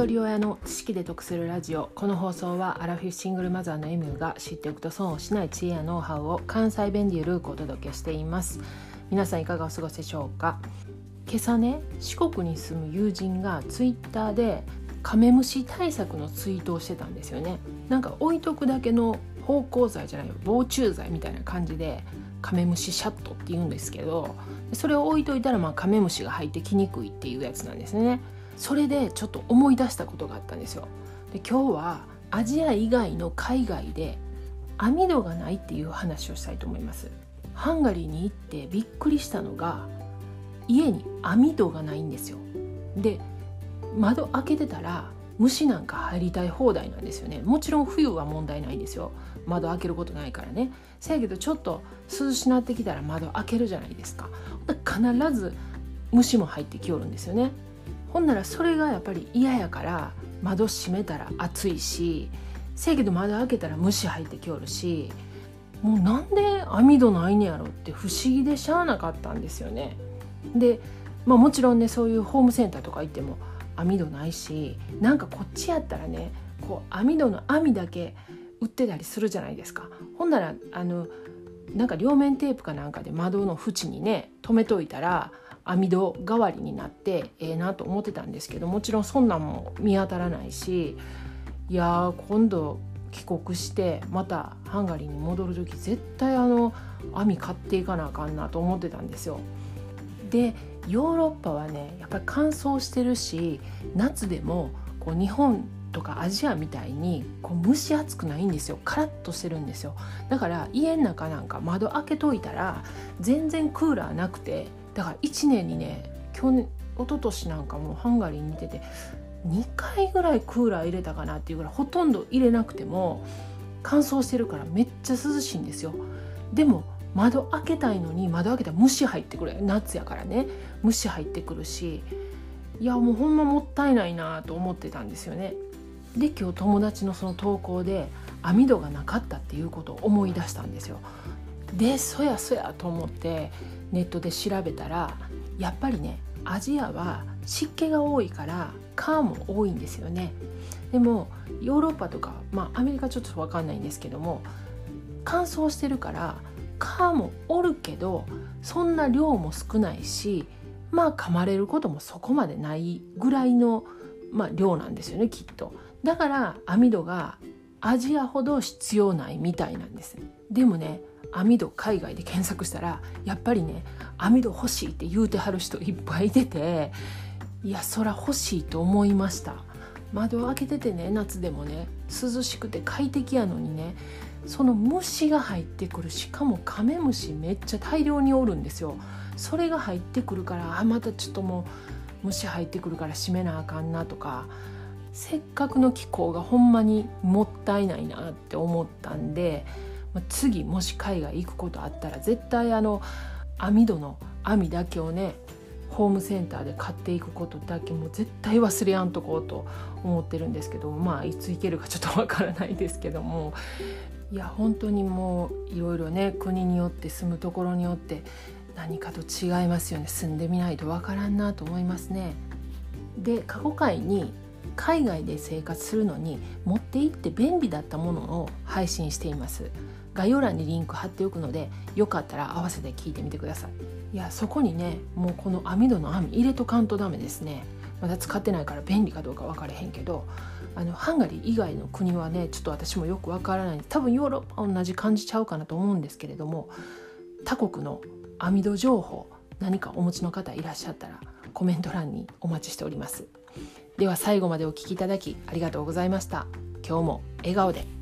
一人親の知識で得するラジオ。この放送はアラフィフシングルマザーのエミューが知っておくと損をしない知恵やノウハウを関西弁でゆるくお届けしています。皆さんいかがお過ごしでしょうか？今朝ね四国に住む友人がツイッターでカメムシ対策のツイートをしてたんですよね。なんか置いとくだけの芳香剤じゃない防虫剤みたいな感じでカメムシシャットって言うんですけどそれを置いといたらまあカメムシが入ってきにくいっていうやつなんですね。それでちょっと思い出したことがあったんですよ。で今日はアジア以外の海外で網戸がないっていう話をしたいと思います。ハンガリーに行ってびっくりしたのが家に網戸がないんですよ。で窓開けてたら虫なんか入りたい放題なんですよね。もちろん冬は問題ないんですよ。窓開けることないからね。せやけどちょっと涼しなってきたら窓開けるじゃないですか。必ず虫も入ってきよるんですよね。ほんならそれがやっぱり嫌やから窓閉めたら暑いしせやけど窓開けたら虫入ってきおるしもうなんで網戸ないんやろって不思議でしゃあなかったんですよね。で、まあ、もちろんねそういうホームセンターとか行っても網戸ないしなんかこっちやったらねこう網戸の網だけ売ってたりするじゃないですか。ほんならあのなんか両面テープかなんかで窓の縁にね止めといたら網戸代わりになってええなと思ってたんですけどもちろんそんなんも見当たらないしいや今度帰国してまたハンガリーに戻る時絶対あの網買っていかなあかんなと思ってたんですよ。でヨーロッパはねやっぱり乾燥してるし夏でもこう日本とかアジアみたいにこう蒸し暑くないんですよカラッとしてるんですよだから家の中なんか窓開けといたら全然クーラーなくてだから1年にね去年一昨年なんかもうハンガリーにいてて2回ぐらいクーラー入れたかなっていうぐらいほとんど入れなくても乾燥してるからめっちゃ涼しいんですよ。でも窓開けたいのに窓開けたら虫入ってくる。夏やからね。虫入ってくるしいやもうほんまもったいないなと思ってたんですよね。で今日友達のその投稿で網戸がなかったっていうことを思い出したんですよ。でそやそやと思ってネットで調べたらやっぱりねアジアは湿気が多いから蚊も多いんですよねでもヨーロッパとか、まあ、アメリカちょっと分かんないんですけども乾燥してるから蚊もおるけどそんな量も少ないしまあ噛まれることもそこまでないぐらいの、まあ、量なんですよねきっと。だから網戸がアジアほど必要ないみたいなんです。でもね網戸海外で検索したらやっぱりね網戸欲しいって言うてはる人いっぱいいてていやそら欲しいと思いました。窓開けててね夏でもね涼しくて快適やのにねその虫が入ってくる。しかもカメムシめっちゃ大量におるんですよ。それが入ってくるからあまたちょっともう虫入ってくるから閉めなあかんなとかせっかくの気候がほんまにもったいないなって思ったんで次もし海外行くことあったら絶対あの網戸の網だけをねホームセンターで買っていくことだけも絶対忘れやんとこうと思ってるんですけどまあいつ行けるかちょっとわからないですけどもいや本当にもういろいろね国によって住むところによって何かと違いますよね住んでみないとわからんなと思いますね。で過去回に海外で生活するのに持って行って便利だったものを配信しています。概要欄にリンク貼っておくのでよかったら合わせて聞いてみてください。いやそこにねもうこの網戸の網入れとかんとダメですね。まだ使ってないから便利かどうか分からへんけどあのハンガリー以外の国はねちょっと私もよく分からない。多分ヨーロッパ同じ感じちゃうかなと思うんですけれども他国の網戸情報何かお持ちの方いらっしゃったらコメント欄にお待ちしております。では最後までお聴きいただきありがとうございました。今日も笑顔で。